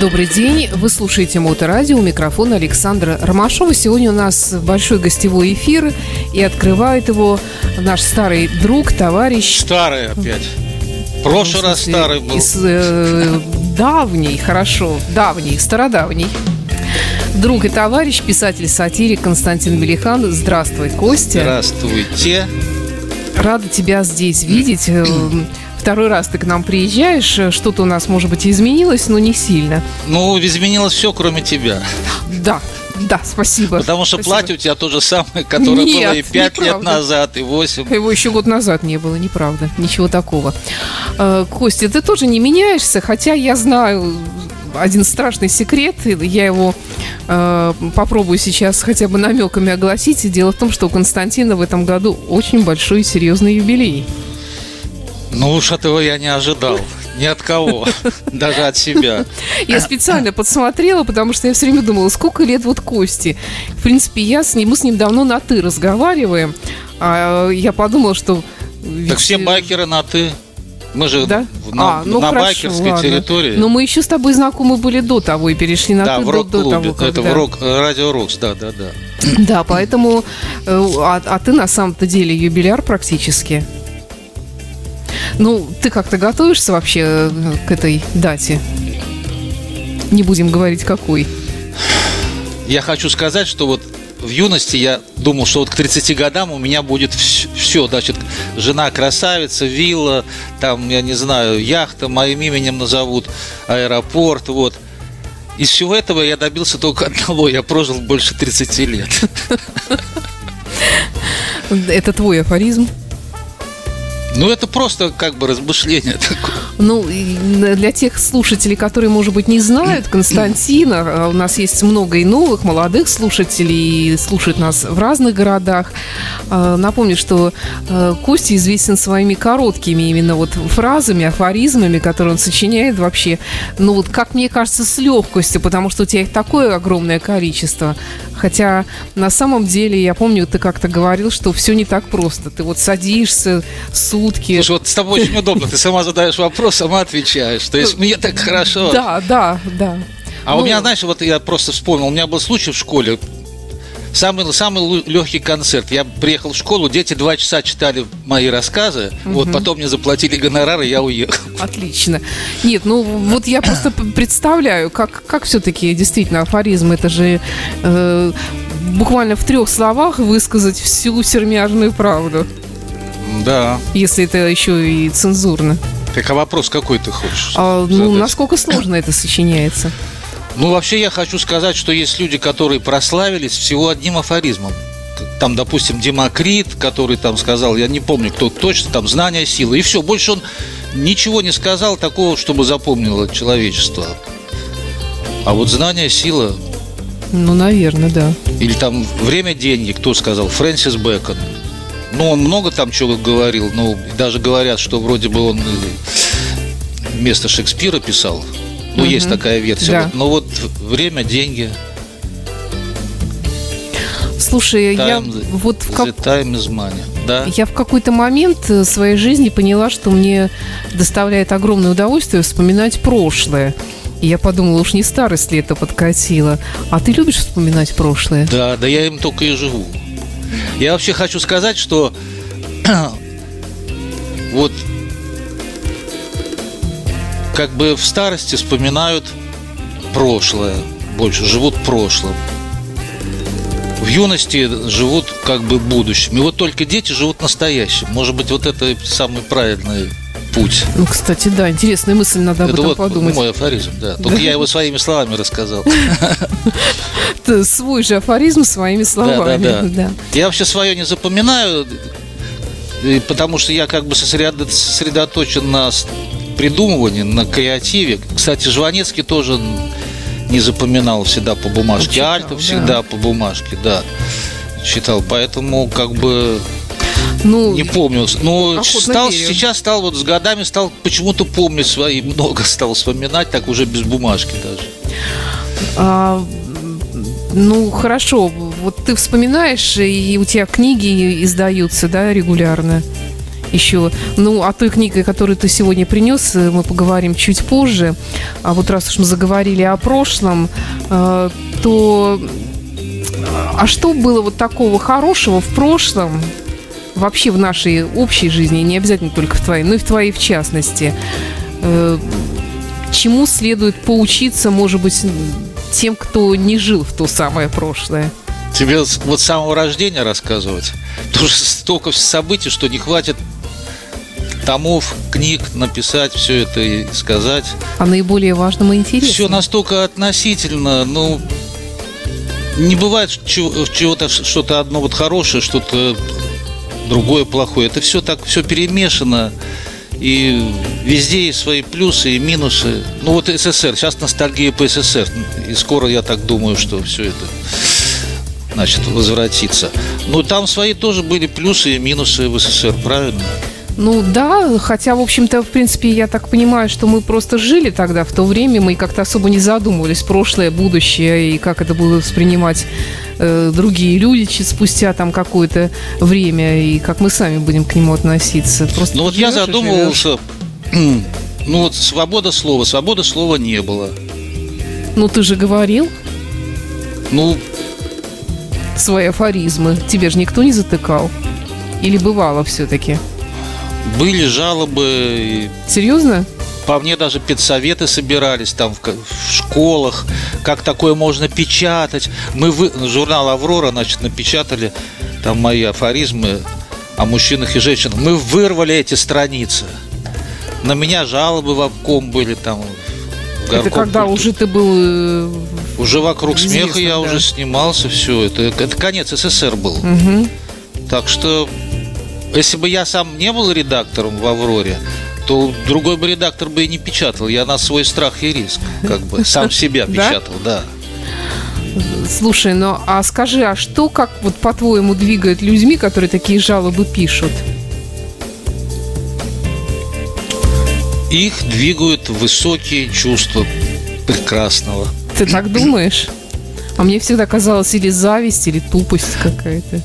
Добрый день. Вы слушаете Моторадио. У микрофона Александра Ромашова. Сегодня у нас большой гостевой эфир. И открывает его наш старый друг, товарищ... Старый опять. Прошлый раз старый был. Из, э, давний, хорошо. Давний, стародавний. Друг и товарищ, писатель-сатирик Константин Белихан. Здравствуй, Костя. Здравствуйте. Рада тебя здесь видеть. Э, Второй раз ты к нам приезжаешь, что-то у нас, может быть, изменилось, но не сильно. Ну, изменилось все, кроме тебя. Да, да, спасибо. Потому что спасибо. платье у тебя то же самое, которое Нет, было и пять лет неправда. назад, и восемь. Его еще год назад не было, неправда. Ничего такого. Э, Костя, ты тоже не меняешься, хотя я знаю один страшный секрет, я его э, попробую сейчас хотя бы намеками огласить. И дело в том, что у Константина в этом году очень большой и серьезный юбилей. Ну уж этого я не ожидал. Ни от кого. Даже от себя. Я специально подсмотрела, потому что я все время думала, сколько лет вот Кости. В принципе, я с ним, мы с ним давно на «ты» разговариваем. А я подумала, что... Так ведь, все э, байкеры на «ты». Мы же Да? в- на, А, ну на хорошо, байкерской ладно. территории. Но мы еще с тобой знакомы были до того и перешли на да, «ты» в до, до рок-клубе. того, Это когда- в рок, э, радио Рокс, да, да, да. Да, поэтому... э, А, а ты на самом-то деле юбиляр практически. Ну, ты как-то готовишься вообще э, к этой дате? Не будем говорить, какой. Я хочу сказать, что вот в юности я думал, что вот к 30 годам у меня будет все, значит, жена красавица, вилла, там, я не знаю, яхта, моим именем назовут, аэропорт, вот. Из всего этого я добился только одного, я прожил больше 30 лет. Это твой афоризм. Ну, это просто как бы размышление такое. Ну, для тех слушателей, которые, может быть, не знают Константина, а у нас есть много и новых, молодых слушателей, слушают нас в разных городах. А, Напомню, что э, Костя известен своими короткими именно вот фразами, афоризмами, которые он сочиняет вообще, ну вот, как мне кажется, с легкостью, потому что у тебя их такое огромное количество. Хотя на самом деле, я помню, ты как-то говорил, что все не так просто. Ты вот садишься сутки. Слушай, вот с тобой очень удобно, ты сама задаешь вопрос, сама отвечаешь. То есть мне так хорошо. Да, да, да. А у Ну, меня, знаешь, вот я просто вспомнил, у меня был случай в школе. Самый, самый легкий концерт. Я приехал в школу, дети два часа читали мои рассказы. Вот потом мне заплатили гонорар, и я уехал. Отлично. Нет, ну вот я просто представляю, как, как все-таки действительно афоризм, это же э, буквально в трех словах высказать всю сермяжную правду, Да. если это еще и цензурно. Так а вопрос какой ты хочешь? А, ну, насколько сложно это сочиняется? Ну, вообще я хочу сказать, что есть люди, которые прославились всего одним афоризмом. Там, допустим, Демокрит, который там сказал, я не помню, кто точно, там, знание, сила. И все, больше он ничего не сказал такого, чтобы запомнило человечество. А вот знание, сила, Ну, наверное, да. или там время, деньги, кто сказал? Фрэнсис Бэкон. Ну, он много там чего говорил, но даже говорят, что вроде бы он э, вместо Шекспира писал. Ну, есть такая версия. Да. Вот, но вот время, деньги, Слушай, я Time- вот в как- time is money. Да? Я в какой-то момент э, своей жизни поняла, что мне доставляет огромное удовольствие вспоминать прошлое. И я подумала, уж не старость ли это подкатила. А ты любишь вспоминать прошлое? Да, да я им только и живу. Я вообще хочу сказать, что вот как бы в старости вспоминают прошлое, больше живут прошлым. В юности живут как бы будущим. И вот только дети живут настоящим. Может быть, вот это самый правильный путь. Ну, кстати, да, интересная мысль, надо об это этом вот подумать. мой афоризм, да. Только Да. я его своими словами рассказал. Свой же афоризм своими словами. Да, да, да. Я вообще свое не запоминаю, потому что я как бы сосредо- сосредоточен на придумывании, на креативе. Кстати, Жванецкий тоже не запоминал всегда по бумажке. Читал, Альтов да. всегда по бумажке, да. Читал, поэтому как бы Ну, не помню. Но Охотно стал, верю. сейчас стал вот с годами стал почему-то помнить свои, много стал вспоминать, так уже без бумажки даже. а, ну, хорошо. Вот ты вспоминаешь, и у тебя книги издаются, да, регулярно? еще. Ну, о той книге, которую ты сегодня принес, э, мы поговорим чуть позже. А вот раз уж мы заговорили о прошлом, э, то а что было вот такого хорошего в прошлом, вообще в нашей общей жизни, не обязательно только в твоей, но и в твоей в частности, э, чему следует поучиться, может быть, тем, кто не жил в то самое прошлое? Тебе вот с самого рождения рассказывать? Что столько событий, что не хватит томов, книг написать все это и сказать. А наиболее важным и интересным. Все настолько относительно, ну, не бывает чего-то что-то одно вот хорошее, что-то другое плохое. Это все так, все перемешано. И везде есть свои плюсы и минусы. Ну вот СССР, сейчас ностальгия по СССР. И скоро я так думаю, что все это значит, возвратится. Но там свои тоже были плюсы и минусы в СССР, правильно? Ну да, хотя, в общем-то, в принципе, я так понимаю, что мы просто жили тогда, в то время, мы как-то особо не задумывались, прошлое, будущее, и как это будут воспринимать э, другие люди спустя там какое-то время, и как мы сами будем к нему относиться. Просто ну вот я задумывался, ну вот свобода слова, свобода слова не было. Ну ты же говорил. Ну... Свои афоризмы. Тебе же никто не затыкал? Или бывало все-таки? Были жалобы. Серьезно? По мне даже педсоветы собирались там в, в школах, как такое можно печатать. Мы вы, журнал «Аврора», значит, напечатали там мои афоризмы о мужчинах и женщинах. Мы вырвали эти страницы. На меня жалобы в обком были там. Это когда культуры. уже ты был... Э, уже вокруг смеха я да. уже снимался, все. Это, это конец СССР был. Угу. Так что если бы я сам не был редактором в «Авроре», то другой бы редактор бы и не печатал. Я на свой страх и риск, как бы, сам себя печатал, да. Слушай, ну а скажи, а что, как вот по-твоему двигает людьми, которые такие жалобы пишут? Их двигают высокие чувства прекрасного. Ты так думаешь? А мне всегда казалось или зависть, или тупость какая-то.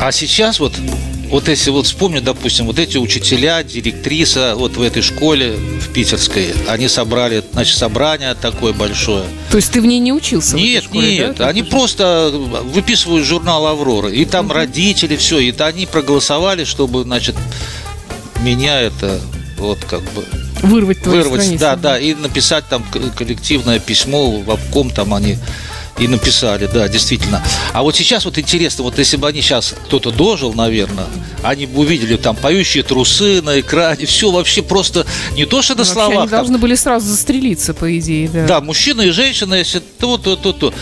А сейчас вот вот если вот вспомню, допустим, вот эти учителя, директриса вот в этой школе в питерской, они собрали, значит, собрание такое большое. То есть ты в ней не учился? Нет, школе, нет, да? они просто выписывают журнал «Аврора», и там угу. родители, все, и они проголосовали, чтобы, значит, меня это вот как бы вырвать твою вырвать, страницу. да, да, и написать там коллективное письмо в обком, там они и написали, да, действительно. А вот сейчас вот интересно, вот если бы они сейчас, кто-то дожил, наверное, они бы увидели там поющие трусы на экране, все вообще просто не то, что на словах. Они там, должны были сразу застрелиться, по идее, да. Да, мужчина и женщина, если то, то, то, то.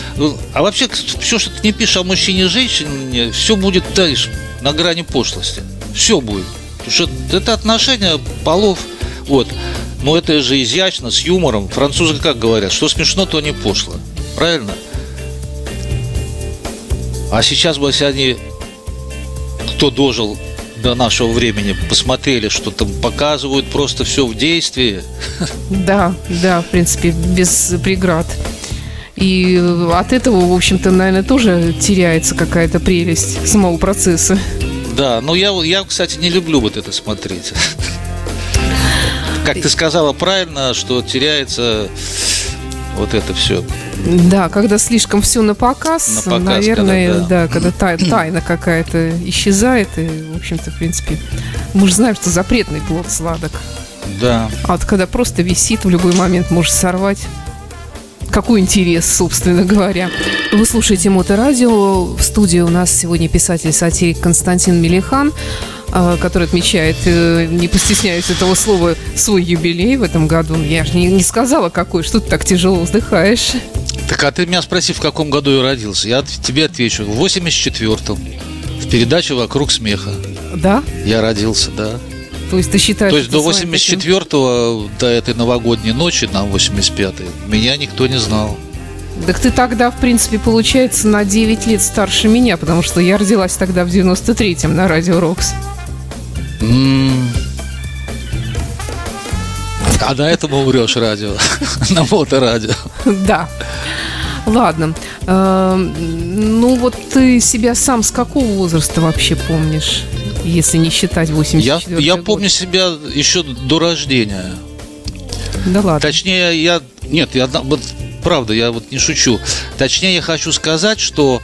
А вообще, все, что ты не пишешь о мужчине и женщине, все будет дальше, на грани пошлости. Все будет. Потому что это отношение полов, вот. Но это же изящно, с юмором. Французы как говорят, что смешно, то не пошло. Правильно? А сейчас бы, если они, кто дожил до нашего времени, посмотрели, что там показывают просто все в действии. Да, да, в принципе, без преград. И от этого, в общем-то, наверное, тоже теряется какая-то прелесть самого процесса. Да, но я, я, кстати, не люблю вот это смотреть. Как ты сказала правильно, что теряется вот это все. Да, когда слишком все на показ, на показ наверное, когда, да. да, когда тай, тайна какая-то исчезает, и, в общем-то, в принципе, мы же знаем, что запретный плод сладок. Да. А вот когда просто висит, в любой момент можешь сорвать. Какой интерес, собственно говоря. Вы слушаете Моторадио. В студии у нас сегодня писатель-сатирик Константин Мелихан. А, который отмечает, э, не постесняюсь этого слова, свой юбилей в этом году. Я же не, не сказала, какой. Что ты так тяжело вздыхаешь? Так, а ты меня спроси, в каком году я родился. Я тебе отвечу. В 84-м. В передаче «Вокруг смеха». Да? Я родился, да. То есть ты считаешь... То есть до 84-го, до этой новогодней ночи, на 85-й, меня никто не знал. Так ты тогда, в принципе, получается на 9 лет старше меня, потому что я родилась тогда в 93-м на Радио Рокс. А на этом умрешь радио. на моторадио. Да. Ладно. Эм, ну вот ты себя сам с какого возраста вообще помнишь? если не считать 84 Я, я помню себя еще до рождения. Да ладно. Точнее, я... Нет, я, вот, правда, я вот не шучу. Точнее, я хочу сказать, что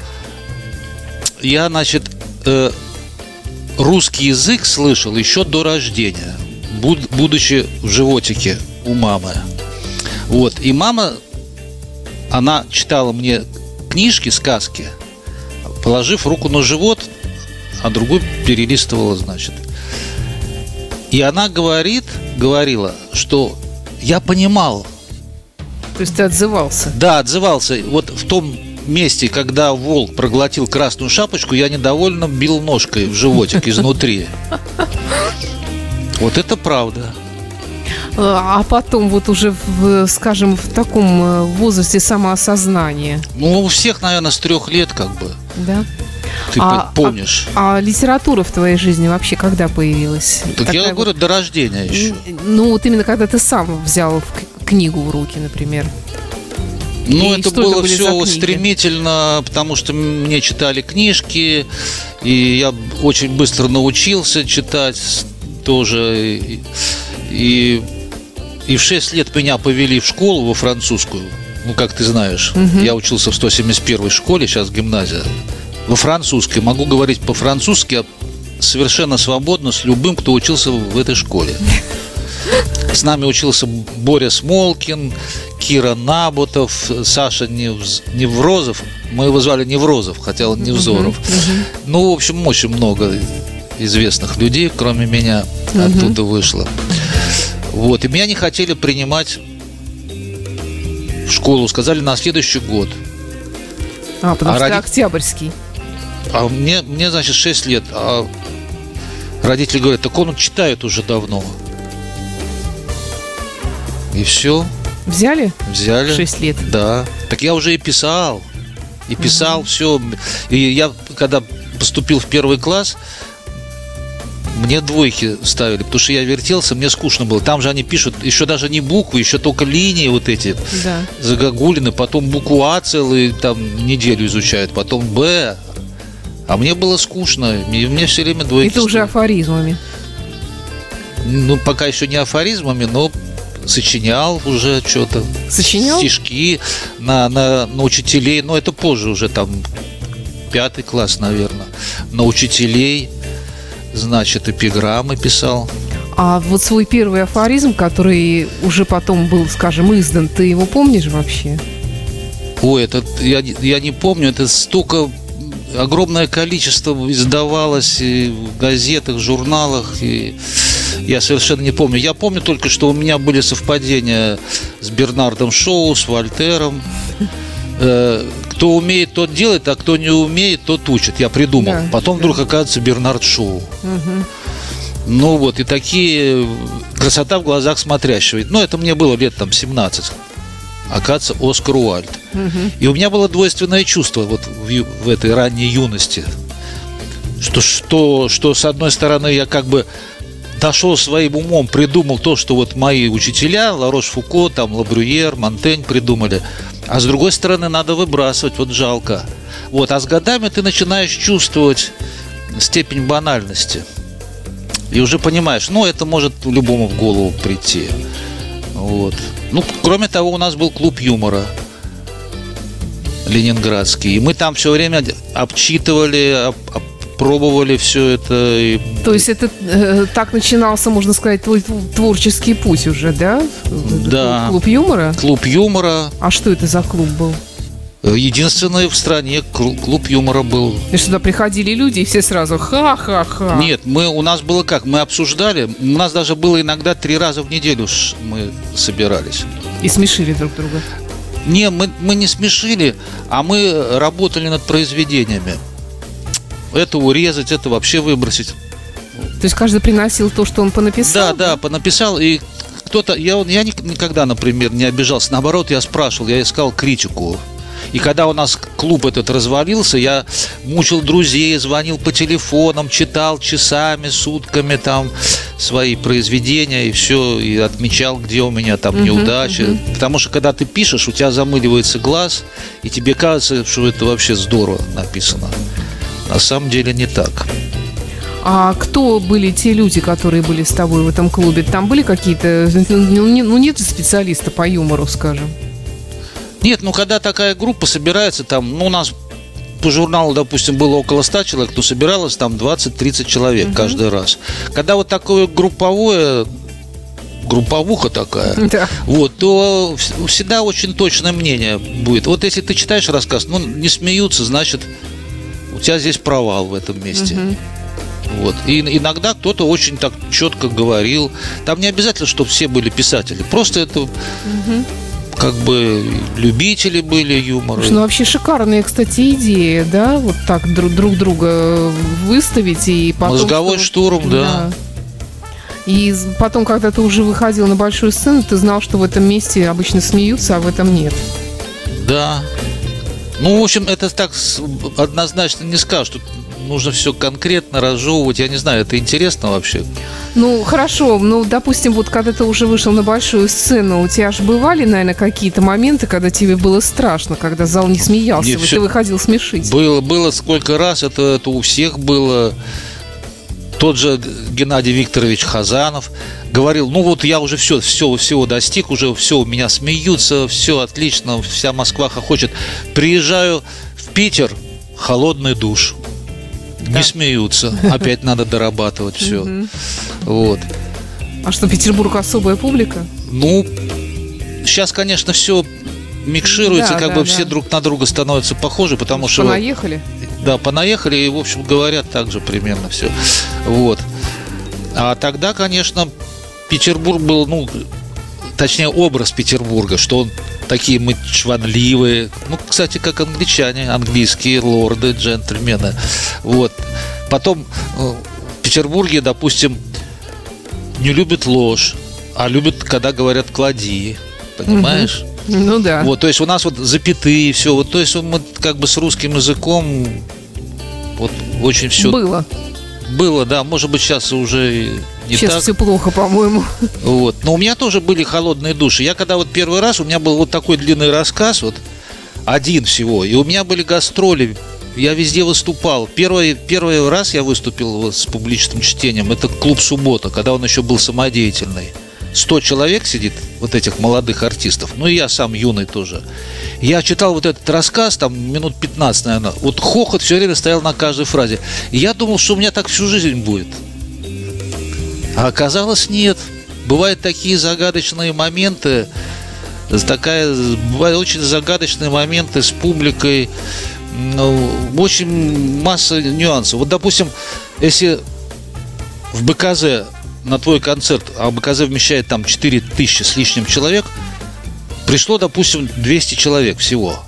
я, значит, э, русский язык слышал еще до рождения, буд- будучи в животике у мамы. Вот. И мама, она читала мне книжки, сказки, положив руку на живот, а другую перелистывала, значит. И она говорит, говорила, что я понимал, То есть ты отзывался. да, отзывался. Вот в том месте, когда волк проглотил красную шапочку, я недовольно бил ножкой в животик изнутри. Вот это правда. А а потом вот уже, в, скажем, в таком э, возрасте самоосознания, Ну, у всех, наверное, с трех лет, как бы, да? ты А- по- помнишь. А литература в твоей жизни вообще когда появилась? так Такая я вот- говорю, до рождения еще. Ну, вот именно когда ты сам взял книгу в руки, например. Ну, это было все стремительно, потому что мне читали книжки, и я очень быстро научился читать тоже. И, и, в 6 лет меня повели в школу во французскую. Ну, как ты знаешь, я учился в 171 школе, сейчас гимназия. Во французской. Могу говорить по-французски а совершенно свободно с любым, кто учился в этой школе. С нами учился Боря Смолкин, Кира Набутов, Саша Невз- Неврозов. Мы его звали Неврозов, хотя он Невзоров. Ну, в общем, очень много известных людей, кроме меня, оттуда вышло. Вот. И меня не хотели принимать в школу. Сказали на следующий год. А, потому А что роди- Октябрьский. А мне, мне, значит, 6 лет. А родители говорят, так он читает уже давно. И все, Взяли? взяли. Шесть лет. Да. Так я уже и писал. И писал все. И я, когда поступил в первый класс, мне двойки ставили, потому что я вертелся, мне скучно было. Там же они пишут еще даже не буквы, еще только линии вот эти Да. загогулины, потом букву А целую там неделю изучают, потом Б. А мне было скучно, и мне все время двойки. Это уже ставили. афоризмами. Ну, пока еще не афоризмами, но сочинял уже что-то. Сочинял? Стишки на, на, на учителей. Но это позже уже там пятый класс, наверное. На учителей, значит, эпиграммы писал. А вот свой первый афоризм, который уже потом был, скажем, издан, ты его помнишь вообще? Ой, это я, я не помню, это столько огромное количество издавалось и в газетах, журналах, и я совершенно не помню. Я помню только, что у меня были совпадения с Бернардом Шоу, с Вольтером. Э, Кто умеет, тот делает, а кто не умеет, тот учит. Я придумал. Да, Потом да. вдруг оказывается Бернард Шоу. Мгм. Ну вот, и такие красота в глазах смотрящего. Ну, это мне было лет там 17. Оказывается, Оскар Уальд. Мгм. И у меня было двойственное чувство вот в, в этой ранней юности. Что, что, что, с одной стороны, я как бы дошел своим умом, придумал то, что вот мои учителя, Ларош Фуко, там, Лабрюер, Монтень придумали. А с другой стороны, надо выбрасывать, вот жалко. Вот, а с годами ты начинаешь чувствовать степень банальности. И уже понимаешь, ну, это может любому в голову прийти. Вот. Ну, кроме того, у нас был клуб юмора ленинградский. И мы там все время обчитывали, об- об- пробовали все это. И То есть это э, так начинался, можно сказать, твой тв- творческий путь уже, да? Да. Клуб юмора? клуб юмора. А что это за клуб был? Единственный в стране клу- клуб юмора был. И туда приходили люди, и все сразу ха-ха-ха. Нет, мы, у нас было как? Мы обсуждали. У нас даже было иногда три раза в неделю мы собирались. И смешили друг друга. Не, мы, мы не смешили, а мы работали над произведениями. Это урезать, это вообще выбросить. То есть каждый приносил то, что он понаписал? Да, да, понаписал, и кто-то, я, я ник- никогда, например, не обижался, наоборот, я спрашивал, я искал критику. И когда у нас клуб этот развалился, я мучил друзей, звонил по телефонам, читал часами, сутками там свои произведения и все, и отмечал, где у меня там неудачи. Потому что когда ты пишешь, у тебя замыливается глаз, и тебе кажется, что это вообще здорово написано. На самом деле не так. А кто были те люди, которые были с тобой в этом клубе? Там были какие-то, ну, ну нет специалиста по юмору, скажем? Нет, ну когда такая группа собирается, там, ну у нас по журналу, допустим, было около 100 человек, то собиралось там 20-30 человек угу. каждый раз. Когда вот такое групповое групповуха такая, да. вот, то всегда очень точное мнение будет. Вот если ты читаешь рассказ, ну, не смеются, значит, тебя здесь провал в этом месте. Угу. Вот. И иногда кто-то очень так четко говорил. Там не обязательно, чтобы все были писатели. Просто это угу. как бы любители были юмора. Ну, вообще шикарные, кстати, идеи, да? Вот так друг, друг друга выставить и потом... Мозговой что... штурм, да. да. И потом, когда ты уже выходил на большую сцену, ты знал, что в этом месте обычно смеются, а в этом нет. Да. Ну, в общем, это так однозначно не скажешь. Тут нужно все конкретно разжевывать. Я не знаю, это интересно вообще? Ну, хорошо. Ну, допустим, вот когда ты уже вышел на большую сцену, у тебя же бывали, наверное, какие-то моменты, когда тебе было страшно, когда зал не смеялся, не, вот все... ты выходил смешить. Было, было сколько раз, это, это у всех было. Тот же Геннадий Викторович Хазанов говорил, ну вот я уже все, все, всего достиг, уже все, у меня смеются, все отлично, вся Москва хохочет. Приезжаю в Питер, холодный душ да. не смеются. Опять надо дорабатывать все. Вот. А что, Петербург особая публика? Ну, сейчас, конечно, все микшируется, да, как да, бы да. все друг на друга становятся похожи, потому что... Понаехали? Да, понаехали, и, в общем, говорят так же примерно все. Вот. А тогда, конечно, Петербург был, ну, точнее, образ Петербурга, что он такие мы чванливые. Ну, кстати, как англичане, английские лорды, джентльмены. Вот. Потом э, в Петербурге, допустим, не любят ложь, а любят, когда говорят «клади». Понимаешь? Ну да. Вот, то есть у нас вот запятые, все. Вот, то есть мы как бы с русским языком вот очень все... Было. Было, да. Может быть, сейчас уже не Сейчас так. все плохо, по-моему. Вот. Но у меня тоже были холодные души. Я когда вот первый раз, у меня был вот такой длинный рассказ, вот один всего, и у меня были гастроли, я везде выступал. Первый, первый раз я выступил вот с публичным чтением, это клуб «Суббота», когда он еще был самодеятельный. 100 человек сидит, вот этих молодых артистов, ну и я сам юный тоже. Я читал вот этот рассказ, там минут 15, наверное, вот хохот все время стоял на каждой фразе. И я думал, что у меня так всю жизнь будет. А оказалось нет. Бывают такие загадочные моменты, такая, бывают очень загадочные моменты с публикой, ну, очень масса нюансов. Вот, допустим, если в БКЗ на твой концерт, а БКЗ вмещает там 4 тысячи с лишним человек, пришло, допустим, 200 человек всего.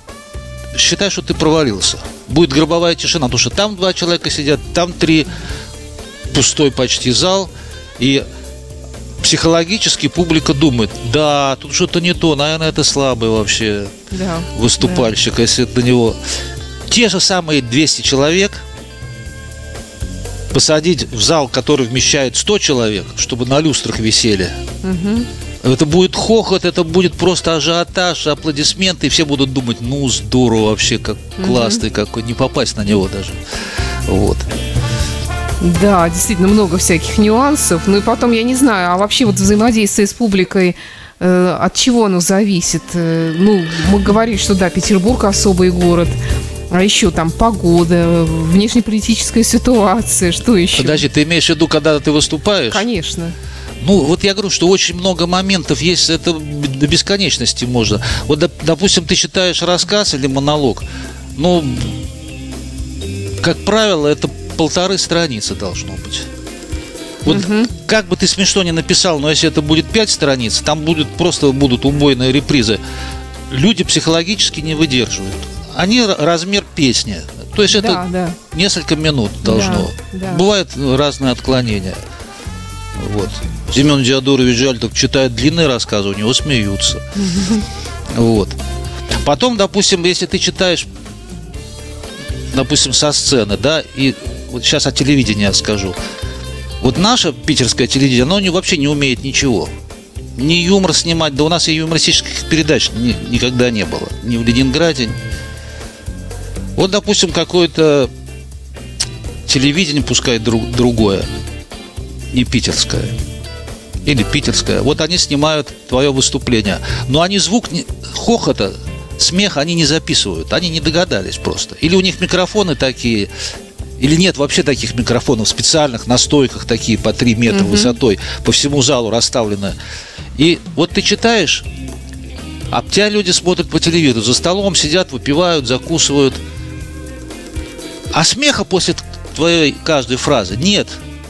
Считай, что ты провалился. Будет гробовая тишина, потому что там два человека сидят, там три, пустой почти зал – и психологически публика думает, да, тут что-то не то, наверное, это слабый вообще да, выступальщик, да. если до него... Те же самые 200 человек посадить в зал, который вмещает 100 человек, чтобы на люстрах висели. Угу. Это будет хохот, это будет просто ажиотаж, аплодисменты, и все будут думать, ну, здорово вообще, как классный угу. какой, не попасть на него даже. Вот. Да, действительно много всяких нюансов. Ну и потом, я не знаю, а вообще вот взаимодействие с публикой, э, от чего оно зависит? Э, ну, мы говорили, что да, Петербург особый город. А еще там погода, внешнеполитическая ситуация, что еще? Подожди, ты имеешь в виду, когда ты выступаешь? Конечно. Ну, вот я говорю, что очень много моментов есть, это до бесконечности можно. Вот, допустим, ты читаешь рассказ или монолог, ну, как правило, это полторы страницы должно быть. Вот угу. как бы ты смешно не написал, но если это будет пять страниц, там будет просто будут убойные репризы. Люди психологически не выдерживают. Они размер песни. То есть это да, да. несколько минут должно. Да, да. Бывают разные отклонения. Вот. Семен Диадорович Жальтов читает длинные рассказы, у него смеются. Вот. Потом, допустим, если ты читаешь, допустим, со сцены, да, и вот сейчас от телевидения скажу. Вот наше питерское телевидение, оно не, вообще не умеет ничего. Ни юмор снимать, да у нас и юмористических передач ни, никогда не было. Ни в Ленинграде. Вот, допустим, какой-то телевидение пускай друг, другое, не питерское. Или питерское. Вот они снимают твое выступление. Но они звук не, хохота, смеха они не записывают. Они не догадались просто. Или у них микрофоны такие, или нет вообще таких микрофонов специальных на стойках такие по 3 метра угу. высотой, по всему залу расставлены. И вот ты читаешь, а тебя люди смотрят по телевизору, за столом сидят, выпивают, закусывают. А смеха после твоей каждой фразы нет.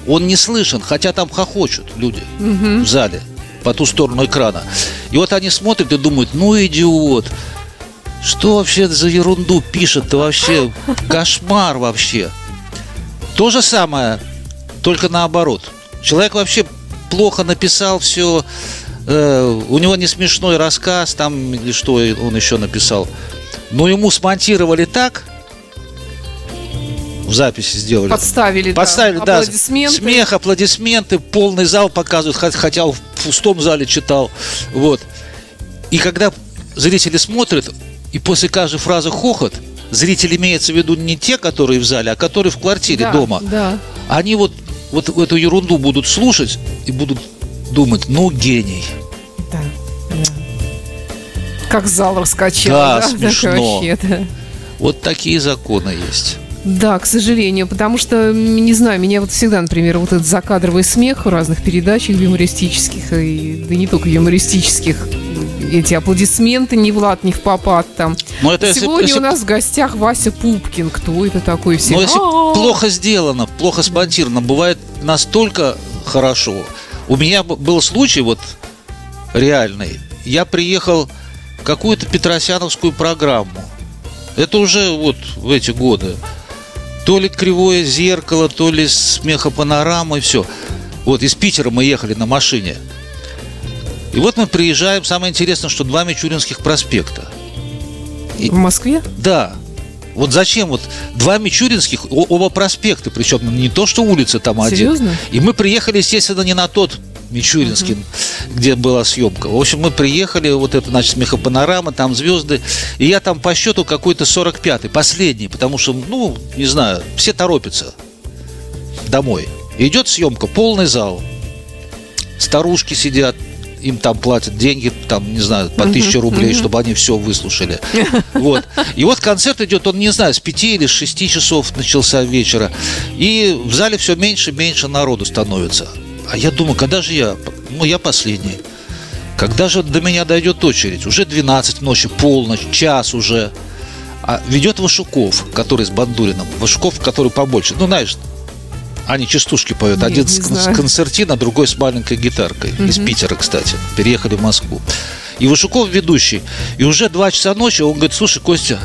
Он не слышен, хотя там хохочут люди угу. в зале по ту сторону экрана. И вот они смотрят и думают, ну идиот, что вообще за ерунду пишет-то вообще? Кошмар вообще. То же самое, только наоборот. Человек вообще плохо написал все, э, у него не смешной рассказ, там или что он еще написал. Но ему смонтировали так, в записи сделали. Подставили, Подставили, да. да. Аплодисменты. Смех, аплодисменты, полный зал показывают, хотя в пустом зале читал. Вот. И когда зрители смотрят, и после каждой фразы хохот, зритель имеется в виду не те, которые в зале, а которые в квартире да, дома. Да. Они вот, вот эту ерунду будут слушать и будут думать, ну, гений. Да, да. Как зал раскачал. Да, да? смешно. Вообще, да. Вот такие законы есть. Да, к сожалению, потому что, не знаю, меня вот всегда, например, вот этот закадровый смех в разных передачах юмористических, и, да не только юмористических, эти аплодисменты не Влад, не в попад там. Но это Сегодня если, у нас в гостях Вася Пупкин. Кто это такой? Все. Но если плохо сделано, плохо смонтировано, бывает настолько хорошо. У меня был случай вот реальный. Я приехал в какую-то Петросяновскую программу. Это уже вот в эти годы. То ли кривое зеркало, то ли смехопанорама и все. Вот из Питера мы ехали на машине. И вот мы приезжаем, самое интересное, что два Мичуринских проспекта. И, в Москве? Да. Вот зачем вот два Мичуринских, оба проспекта, причем не то, что улица там Серьезно? один. И мы приехали, естественно, не на тот Мичуринский, uh где была съемка. В общем, мы приехали, вот это, значит, смехопанорама, там звезды. И я там по счету какой-то 45-й, последний, потому что, ну, не знаю, все торопятся домой. Идет съемка, полный зал. Старушки сидят, им там платят деньги, там, не знаю, по тысяче рублей, чтобы они все выслушали. Вот. И вот концерт идет, он, не знаю, с пяти или с шести часов начался вечера. И в зале все меньше и меньше народу становится. А я думаю, когда же я? Ну, я последний. Когда же до меня дойдет очередь? Уже 12 ночи, полночь, час уже. А ведет Вашуков, который с Бандурином. Вашуков, который побольше. Ну, знаешь, они частушки поют. Нет, Один с, знаю. концертина, другой с маленькой гитаркой. Мгм. Из Питера, кстати. Переехали в Москву. И Вашуков ведущий. И уже 2 часа ночи он говорит, слушай, Костя,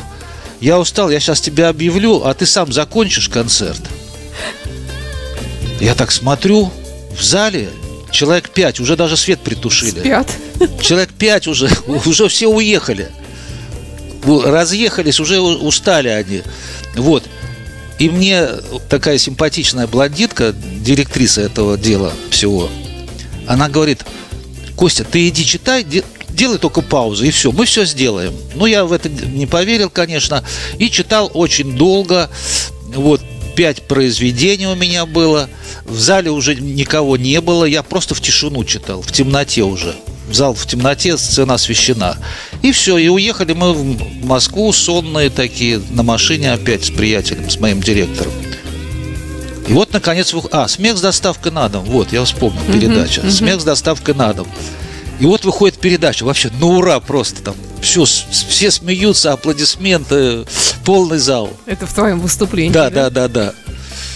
я устал, я сейчас тебя объявлю, а ты сам закончишь концерт. Я так смотрю, в зале человек 5, уже даже свет притушили. Спят. Человек 5 уже, уже все уехали. Разъехались, уже устали они. Вот. И мне такая симпатичная блондинка, директриса этого дела всего, она говорит, Костя, ты иди читай, де- делай только паузу, и все, мы все сделаем. Ну, я в это не поверил, конечно, и читал очень долго. Вот, пять произведений у меня было. В зале уже никого не было, я просто в тишину читал, в темноте уже. В зал в темноте, сцена освещена. И все, и уехали мы в Москву, сонные такие, на машине опять с приятелем, с моим директором. И вот, наконец, вы- а, смех с доставкой на дом. Вот, я вспомнил, передача. Смех с доставкой на дом. И вот выходит передача, вообще, ну ура, просто там все, все смеются, аплодисменты, полный зал. Это в твоем выступлении. Да, да, да, да.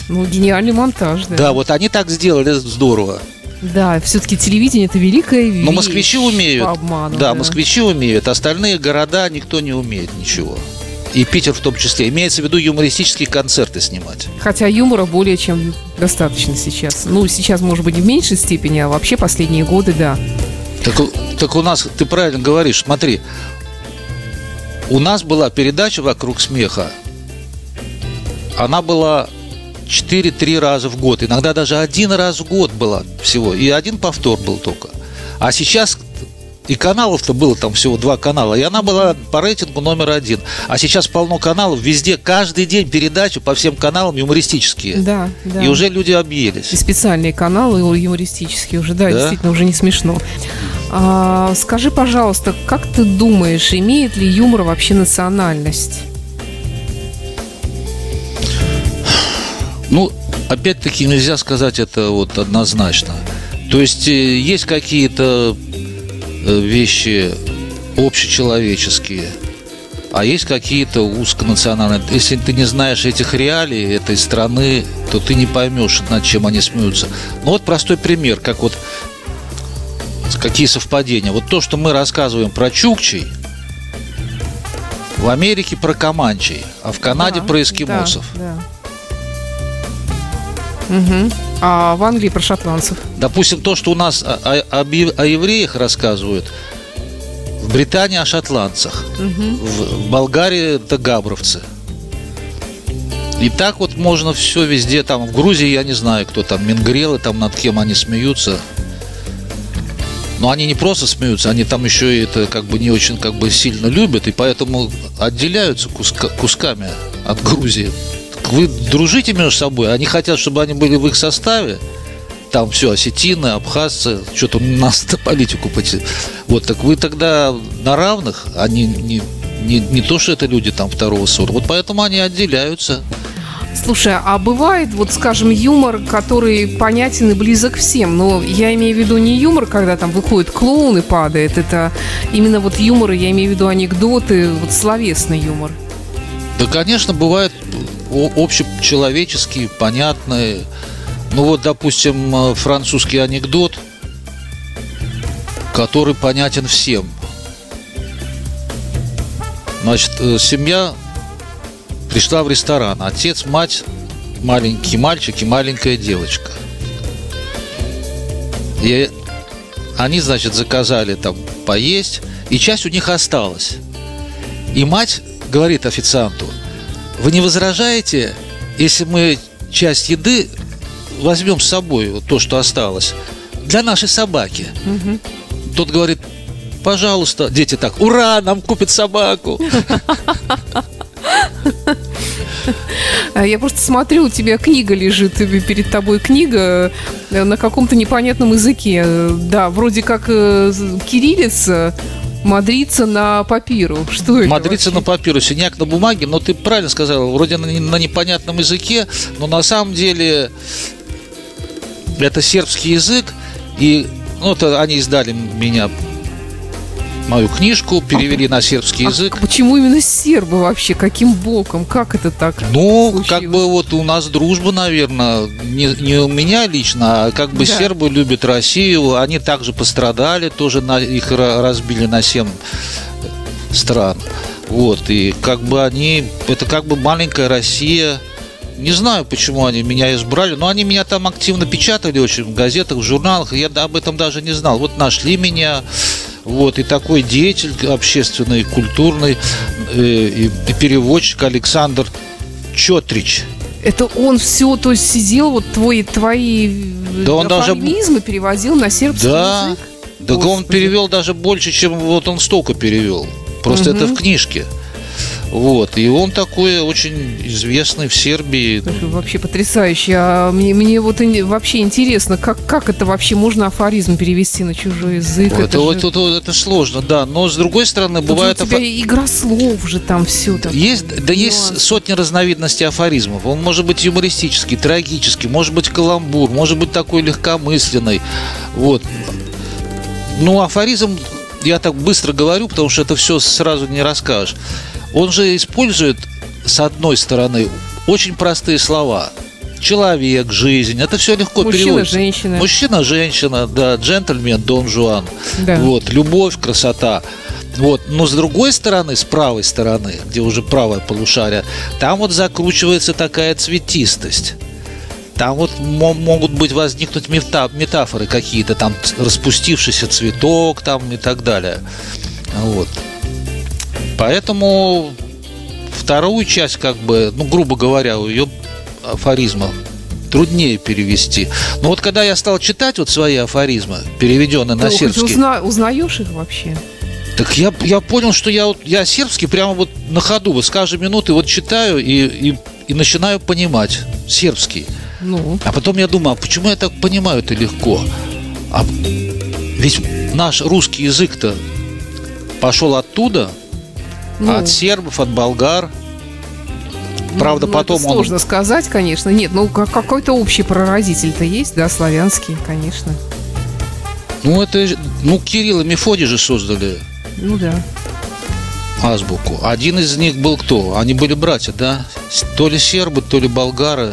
Ну, гениальный монтаж, да. Да, вот они так сделали, здорово. Да, все-таки телевидение это великая вещь. Но москвичи умеют. Обману, да, москвичи умеют. Остальные города никто не умеет ничего. И Питер в том числе. Имеется в виду юмористические концерты снимать. Хотя юмора более чем достаточно сейчас. Ну, сейчас, может быть, в меньшей степени, а вообще последние годы, да. Так, у- так у нас, ты правильно говоришь, смотри, у нас была передача «Вокруг смеха». Она была 4-3 раза в год. Иногда даже один раз в год была всего. И один повтор был только. А сейчас и каналов-то было там всего два канала. И она была по рейтингу номер один. А сейчас полно каналов. Везде каждый день передачи по всем каналам юмористические. Да, да. И уже люди объелись. И специальные каналы юмористические уже, да, да? действительно, уже не смешно. А, скажи, пожалуйста, как ты думаешь, имеет ли юмор вообще национальность? Ну, опять-таки нельзя сказать это вот однозначно. То есть э, есть какие-то э, вещи общечеловеческие, а есть какие-то узконациональные. Если ты не знаешь этих реалий этой страны, то ты не поймешь, над чем они смеются. Ну вот простой пример, как вот какие совпадения. Вот то, что мы рассказываем про Чукчей, в Америке про Каманчей, а в Канаде да, про эскимосов. Да, да. Угу. А в Англии про шотландцев? Допустим, то, что у нас о, о, о евреях рассказывают, в Британии о шотландцах, угу. в, в Болгарии это габровцы. И так вот можно все везде, там в Грузии я не знаю, кто там, мингрелы, там над кем они смеются. Но они не просто смеются, они там еще и это как бы не очень как бы сильно любят, и поэтому отделяются куска, кусками от Грузии вы дружите между собой, они хотят, чтобы они были в их составе, там все, осетины, абхазцы, что-то нас на политику потянуть. Вот, так вы тогда на равных, они не, не, не то, что это люди там второго сорта. Вот поэтому они отделяются. Слушай, а бывает, вот скажем, юмор, который понятен и близок всем, но я имею в виду не юмор, когда там выходит клоун и падает, это именно вот юмор, я имею в виду анекдоты, вот словесный юмор. Да, конечно, бывает общечеловеческие, понятные. Ну вот, допустим, э, французский анекдот, который понятен всем. Значит, э, семья пришла в ресторан. Отец, мать, маленький мальчик и маленькая девочка. И они, значит, заказали там поесть, и часть у них осталась. И мать говорит официанту – вы не возражаете, если мы часть еды возьмем с собой, вот то, что осталось, для нашей собаки? Угу. Тот говорит, пожалуйста, дети так, ура, нам купят собаку. Я просто смотрю, у тебя книга лежит, перед тобой книга на каком-то непонятном языке. Да, вроде как э, кириллица, Мадрица на папиру. Что это Мадрица вообще? на папиру, синяк на бумаге. Но ты правильно сказал, вроде на, на непонятном языке, но на самом деле это сербский язык. И ну, это они издали меня мою книжку, перевели а, на сербский а язык. почему именно сербы вообще? Каким боком? Как это так? Ну, случилось? как бы вот у нас дружба, наверное, не, не у меня лично, а как бы да. сербы любят Россию, они также пострадали, тоже на, их разбили на 7 стран. Вот, и как бы они, это как бы маленькая Россия, не знаю, почему они меня избрали, но они меня там активно печатали очень в газетах, в журналах, я об этом даже не знал. Вот нашли меня, вот, и такой деятель общественный, культурный, э, и, переводчик Александр Чотрич. Это он все, то есть сидел, вот твои, твои да он даже переводил на сербский да, язык? Да, он перевел даже больше, чем вот он столько перевел. Просто угу. это в книжке. Вот. И он такой очень известный в Сербии. Вообще потрясающе. А мне, мне вот вообще интересно, как, как это вообще можно афоризм перевести на чужой язык? Это, это, же... это, это сложно, да. Но с другой стороны, Тут бывает... У тебя афо... игра слов же там все. Такое. Есть, да Нюанс. есть сотни разновидностей афоризмов. Он может быть юмористический, трагический, может быть каламбур, может быть такой легкомысленный. Вот. Ну, афоризм я так быстро говорю, потому что это все сразу не расскажешь. Он же использует, с одной стороны, очень простые слова. Человек, жизнь, это все легко Мужчина, переводится. женщина. Мужчина, женщина, да, джентльмен, Дон Жуан. Да. Вот, любовь, красота. Вот. Но с другой стороны, с правой стороны, где уже правое полушарие, там вот закручивается такая цветистость. Там вот могут быть возникнуть метафоры какие-то, там распустившийся цветок там и так далее. Вот. Поэтому вторую часть, как бы, ну, грубо говоря, ее афоризма труднее перевести. Но вот когда я стал читать вот свои афоризмы, переведенные на Ты хоть сербский, узна- узнаешь их вообще? так я, я понял, что я, вот, я сербский прямо вот на ходу, вот с каждой минуты вот читаю и, и, и начинаю понимать сербский. Ну, А потом я думаю, а почему я так понимаю это легко? А ведь наш русский язык-то пошел оттуда, ну, от сербов, от болгар. Правда, ну, потом это он... сложно сказать, конечно. Нет, ну как- какой-то общий прародитель-то есть, да, славянский, конечно. Ну, это... Ну, Кирилл и Мефодий же создали Ну да. азбуку. Один из них был кто? Они были братья, да? То ли сербы, то ли болгары.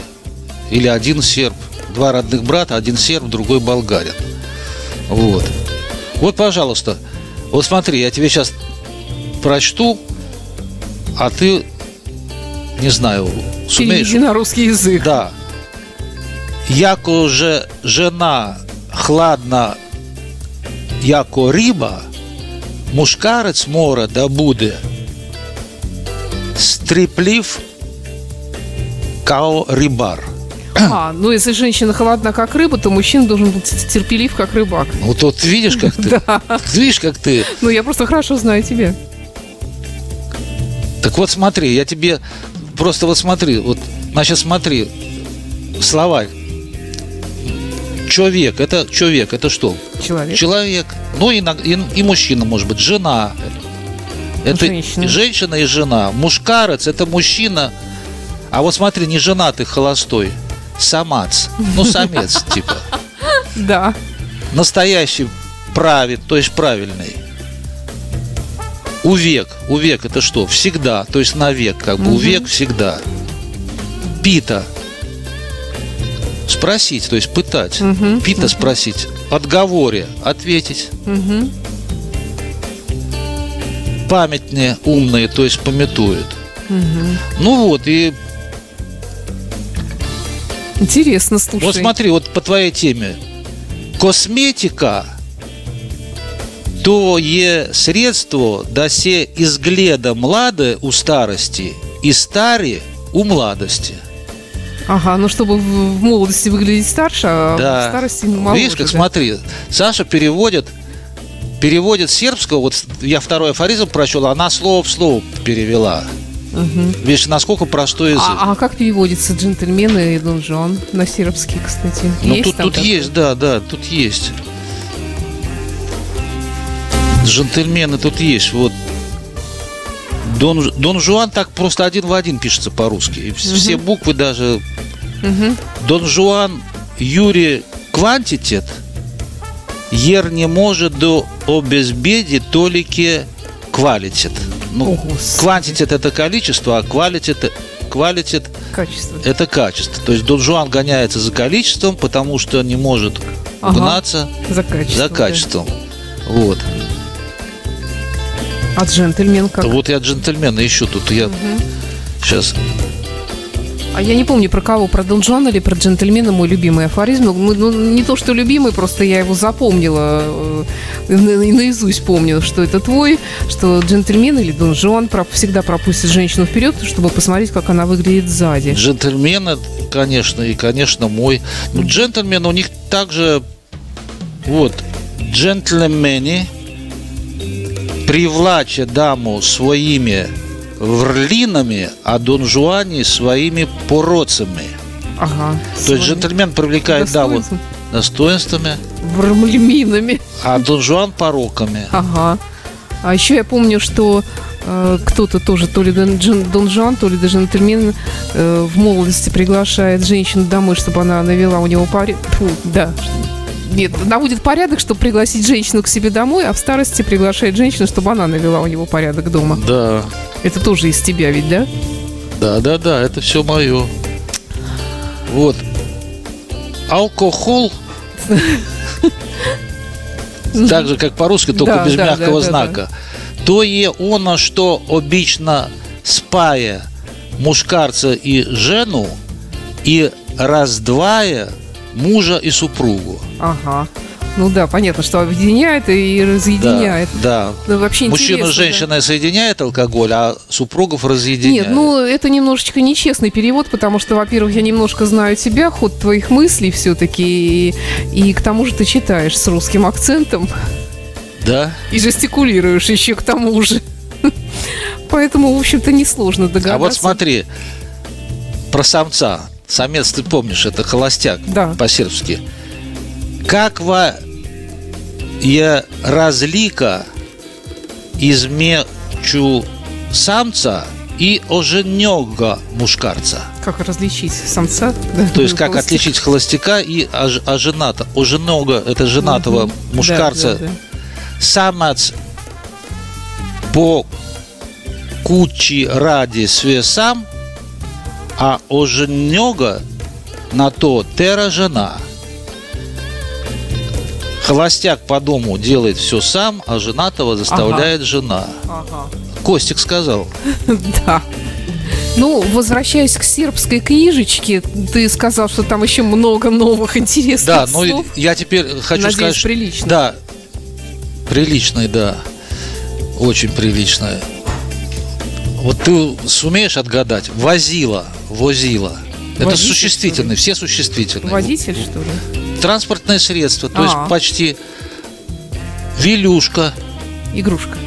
Или один серб. Два родных брата, один серб, другой болгарин. Вот. Вот, пожалуйста. Вот смотри, я тебе сейчас прочту, а ты, не знаю, сумеешь... Переведи на русский язык. Да. Яко же жена хладна, яко риба, мушкарець мора да буде, стриплив, као рибар. А, ну если женщина холодна, как рыба, то мужчина должен быть терпелив, как рыбак. Вот вот видишь, как ты, Да. видишь, как ты. Ну, я просто хорошо знаю тебя. Так вот смотри, я тебе просто вот смотри, вот, значит, смотри, словарь. Человек, это человек, это что? Человек. Человек. Ну, и, и, и мужчина, может быть, жена. Это Женщина. и женщина и жена. Мушкарец – это мужчина. А вот смотри, не женатый, холостой. Самац. Ну, самец, типа. Да. Настоящий правит, то есть правильный. Увек. Увек – это что? Всегда. То есть навек, как бы. Увек всегда. Пита. Спросить, то есть пытать. Мгм. Пита спросить. Отговоре. Ответить. Мгм. памятные, умные, то есть пометуют. Мгм. Ну вот, и Интересно, слушай. вот смотри, вот по твоей теме. Косметика то е средство да се изгледа младе у старости и старе у младости. Ага, ну чтобы в, молодости выглядеть старше, а Да. в старости моложе. Видишь, как да. смотри, Саша переводит переводит сербского, вот я второй афоризм прочел, она слово в слово перевела. Мгм. Видишь, насколько простой язык. А, а как переводится джентльмены и Дон Жуан на сербский, кстати? Ну, есть тут, тут такое? есть, да, да, тут есть. Джентльмены тут есть. Вот Дон, Дон Жуан так просто один в один пишется по-русски. Все буквы даже... Мгм. Дон Жуан Юрий Квантитет Ер не может до обезбеди толике квалитет. Ну, квантитет это количество, а квалитет, квалитет Качество. это качество. То есть Дон Жуан гоняется за количеством, потому что не может Ага. угнаться За качество. за да. качеством. Вот. А джентльмен как? Вот я джентльмена ищу тут. Я сейчас. А я не помню про кого, про Дон Жуана или про джентльмена мой любимый афоризм. Ну, ну, не то, что любимый, просто я его запомнила, э, на- наизусть помню, что это твой, что джентльмен или Дон Жуан всегда пропустит женщину вперед, чтобы посмотреть, как она выглядит сзади. Джентльмены, конечно, и, конечно, мой. Ну, джентльмены у них также. Вот. Джентльмены привлача даму своими врлинами, а Дон Жуани своими породцами. Ага. То есть джентльмен привлекает даму достоинствами, Врамлеминами. а Дон Жуан пороками. Ага. А еще я помню, что э, кто-то тоже, то ли Дон, Джин- Дон Жуан, то ли даже джентльмен э, в молодости приглашает женщину домой, чтобы она навела у него порядок. Да. Нет, наводит порядок, чтобы пригласить женщину к себе домой, а в старости приглашает женщину, чтобы она навела у него порядок дома. Да, Это тоже из тебя ведь, да? да, да, да, это все мое. Вот. Алкохол. Так же, как по-русски, только Да, без да, мягкого да, знака. То е оно, что обычно спая мушкарца и жену, и раздвая мужа и супругу. Ага. Ну да, понятно, что объединяет и разъединяет. Да, Ну, вообще да. Мужчину с да. женщиной соединяет алкоголь, а супругов разъединяет. Нет, ну это немножечко нечестный перевод, потому что, во-первых, я немножко знаю тебя, ход твоих мыслей все-таки, и, и к тому же ты читаешь с русским акцентом Да? и жестикулируешь еще к тому же. Поэтому, в общем-то, несложно догадаться. А вот смотри, про самца. Самец, ты помнишь, это холостяк Да. по-сербски. Каква je razlika između samca i oženjega muškarca? Как различить самца? да, То есть как отличить холостяка и ож- ожената? Оженога – это женатого Мгм. мушкарца. Да, да, да. Самец по кучи ради све сам, а оженега на то тера жена. Холостяк по дому делает все сам, а женатого заставляет жена. Ага. Костик сказал. Да. Ну, возвращаясь к сербской книжечке, ты сказал, что там еще много новых интересных Да, ну слов. я теперь хочу Надеюсь, сказать, прилично. Да, приличный, да, очень приличный. Вот ты сумеешь отгадать? Возила, возила. Это Водитель, существительные, все существительные. Водитель, что ли? Транспортное средство, то А. есть почти Вилюшка, Игрушка.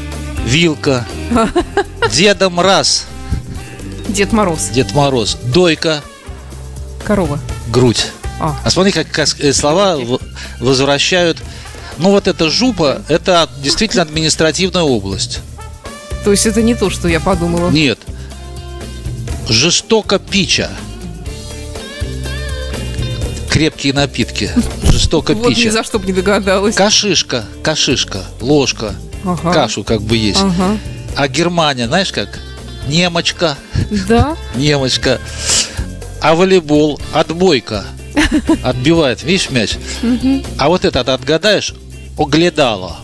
вилка, Дедом раз, Дед Мороз. Дед Мороз, дойка, Корова. грудь. А, А смотри, как, как, э, слова возвращают. Ну вот эта жупа, это действительно административная область. то есть это не то, что я подумала. Нет. Жестоко пича. Крепкие напитки. Жестоко вот ни пича. за что бы не догадалась. Кашишка, кашишка, ложка. Ага. Кашу как бы есть. Ага. А Германия, знаешь как? Немочка, Да. немочка. А волейбол, отбойка. Отбивает, видишь, мяч. А вот этот отгадаешь, оглядала.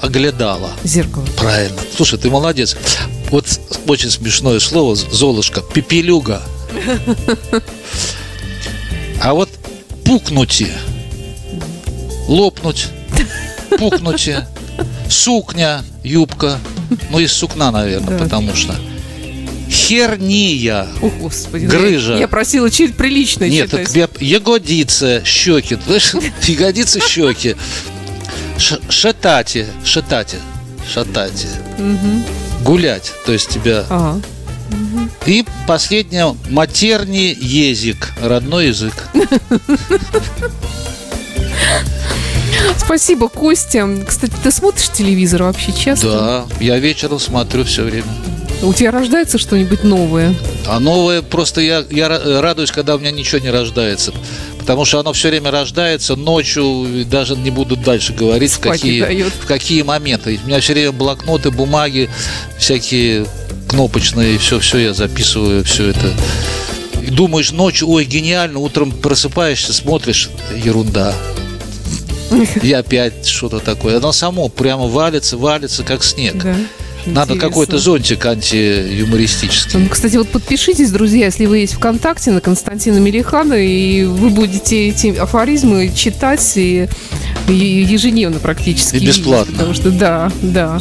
Оглядала. Зеркало. Правильно. Слушай, ты молодец. Вот очень смешное слово Золушка. Пепелюга. А вот пукнути. Лопнуть. Пукнути. Сукня, юбка. Ну, из сукна, наверное, Да. потому что. Херния. О, господи. Грыжа. Я просила чуть прилично Нет, читать. так я- ягодицы, щеки. Ягодицы, щеки. Шатати, шатати, шатати. Мгм. Гулять, то есть тебя. Ага. И последнее, матерний язык, родной язык. Спасибо, Костя. Кстати, ты смотришь телевизор вообще часто? Да, я вечером смотрю все время. У тебя рождается что-нибудь новое? А новое, просто я, я ра- радуюсь, когда у меня ничего не рождается. Потому что оно все время рождается ночью, даже не буду дальше говорить, в Спать какие, в какие моменты. У меня все время блокноты, бумаги, всякие кнопочные, все, все я записываю, все это. И думаешь ночью, ой, гениально, утром просыпаешься, смотришь, ерунда. И опять что-то такое. Оно само прямо валится, валится, как снег. Да. Надо какой-то зонтик антиюмористический. Ну, Кстати, вот подпишитесь, друзья, если вы есть ВКонтакте на Константина Мелихана, и вы будете эти афоризмы читать и, и ежедневно практически. И бесплатно. Потому что, да, да.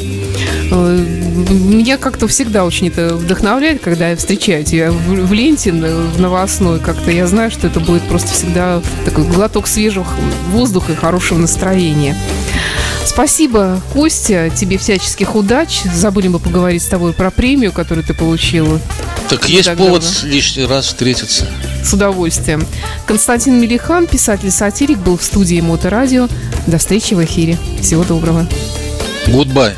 Э, Меня как-то всегда очень это вдохновляет, когда я встречаю тебя в, в ленте, в новостной. Как-то я знаю, что это будет просто всегда такой глоток свежего воздуха и хорошего настроения. Спасибо, Костя, тебе всяческих удач. Забыли мы поговорить с тобой про премию, которую ты получила. Так есть так повод давно. лишний раз встретиться. С удовольствием. Константин Мелихан, писатель-сатирик, был в студии Моторадио. До встречи в эфире. Всего доброго. Гудбай.